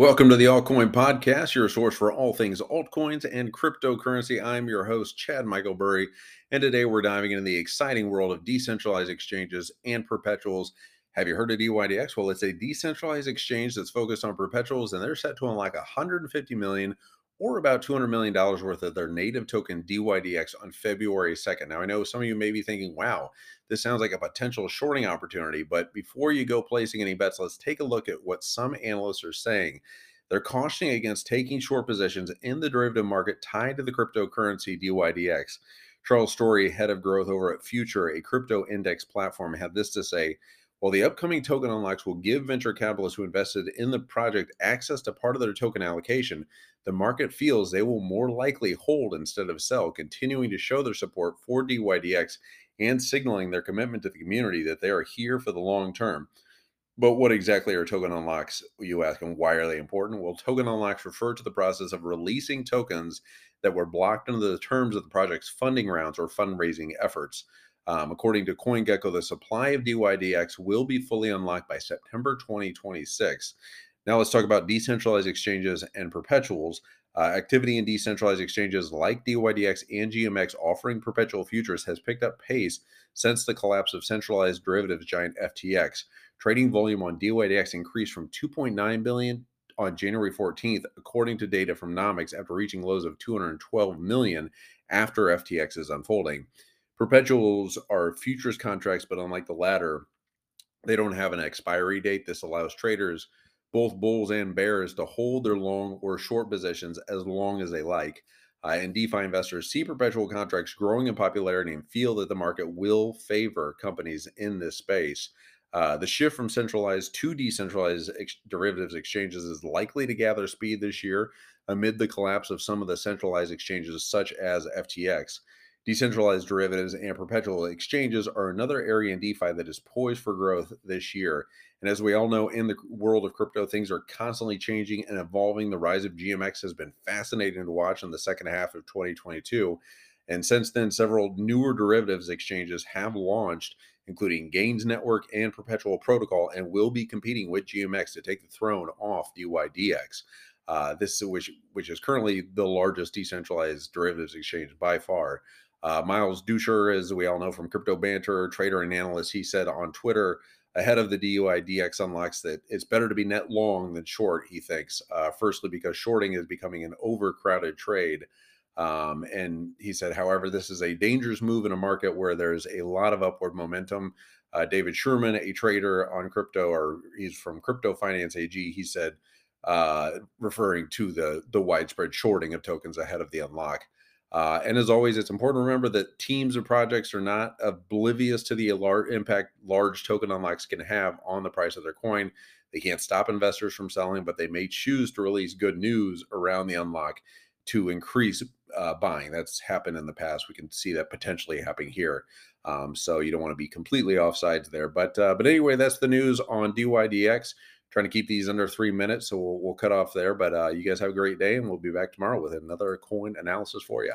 Welcome to the Altcoin Podcast, your source for all things altcoins and cryptocurrency. I'm your host, Chad Michael Burry, and today we're diving into the exciting world of decentralized exchanges and perpetuals. Have you heard of DYDX? Well, it's a decentralized exchange that's focused on perpetuals, and they're set to unlock 150 million or about $200 million worth of their native token DYDX on February 2nd. Now, I know some of you may be thinking, wow, this sounds like a potential shorting opportunity. But before you go placing any bets, let's take a look at what some analysts are saying. They're cautioning against taking short positions in the derivative market tied to the cryptocurrency DYDX. Charles Storry, head of growth over at Phuture, a crypto index platform, had this to say while the upcoming token unlocks will give venture capitalists who invested in the project access to part of their token allocation, the market feels they will more likely hold instead of sell, continuing to show their support for DYDX and signaling their commitment to the community that they are here for the long term. But what exactly are token unlocks? You ask, and why are they important? Well, token unlocks refer to the process of releasing tokens that were blocked under the terms of the project's funding rounds or fundraising efforts. Um, according to CoinGecko, the supply of DYDX will be fully unlocked by September 2026. Now let's talk about decentralized exchanges and perpetuals. Uh, activity in decentralized exchanges like DYDX and GMX offering perpetual futures has picked up pace since the collapse of centralized derivatives giant FTX. Trading volume on DYDX increased from 2.9 billion on January 14th, according to data from Nomics, after reaching lows of 212 million after FTX's unfolding. Perpetuals are futures contracts, but unlike the latter, they don't have an expiry date. This allows traders, both bulls and bears, to hold their long or short positions as long as they like. Uh, and DeFi investors see perpetual contracts growing in popularity and feel that the market will favor companies in this space. Uh, the shift from centralized to decentralized ex- derivatives exchanges is likely to gather speed this year amid the collapse of some of the centralized exchanges, such as FTX. Decentralized derivatives and perpetual exchanges are another area in DeFi that is poised for growth this year. And as we all know, in the world of crypto, things are constantly changing and evolving. The rise of GMX has been fascinating to watch in the second half of 2022. And since then, several newer derivatives exchanges have launched, including Gains Network and Perpetual Protocol, and will be competing with GMX to take the throne off DYDX. Uh, this which which is currently the largest decentralized derivatives exchange by far. Uh, Miles Deutscher, as we all know from Crypto Banter, trader and analyst, he said on Twitter ahead of the DYDX unlocks that it's better to be net long than short, he thinks. Uh, firstly, because shorting is becoming an overcrowded trade. Um, and he said, however, this is a dangerous move in a market where there's a lot of upward momentum. Uh, David Sherman, a trader on crypto, or he's from Crypto Finance AG, he said, uh, referring to the the widespread shorting of tokens ahead of the unlock. Uh, and as always, it's important to remember that teams or projects are not oblivious to the large impact large token unlocks can have on the price of their coin. They can't stop investors from selling, but they may choose to release good news around the unlock to increase uh, buying. That's happened in the past. We can see that potentially happening here. Um, so you don't want to be completely offsides there. But uh, but anyway, that's the news on DYDX trying to keep these under three minutes. So we'll, we'll cut off there. But uh, you guys have a great day, and we'll be back tomorrow with another coin analysis for you.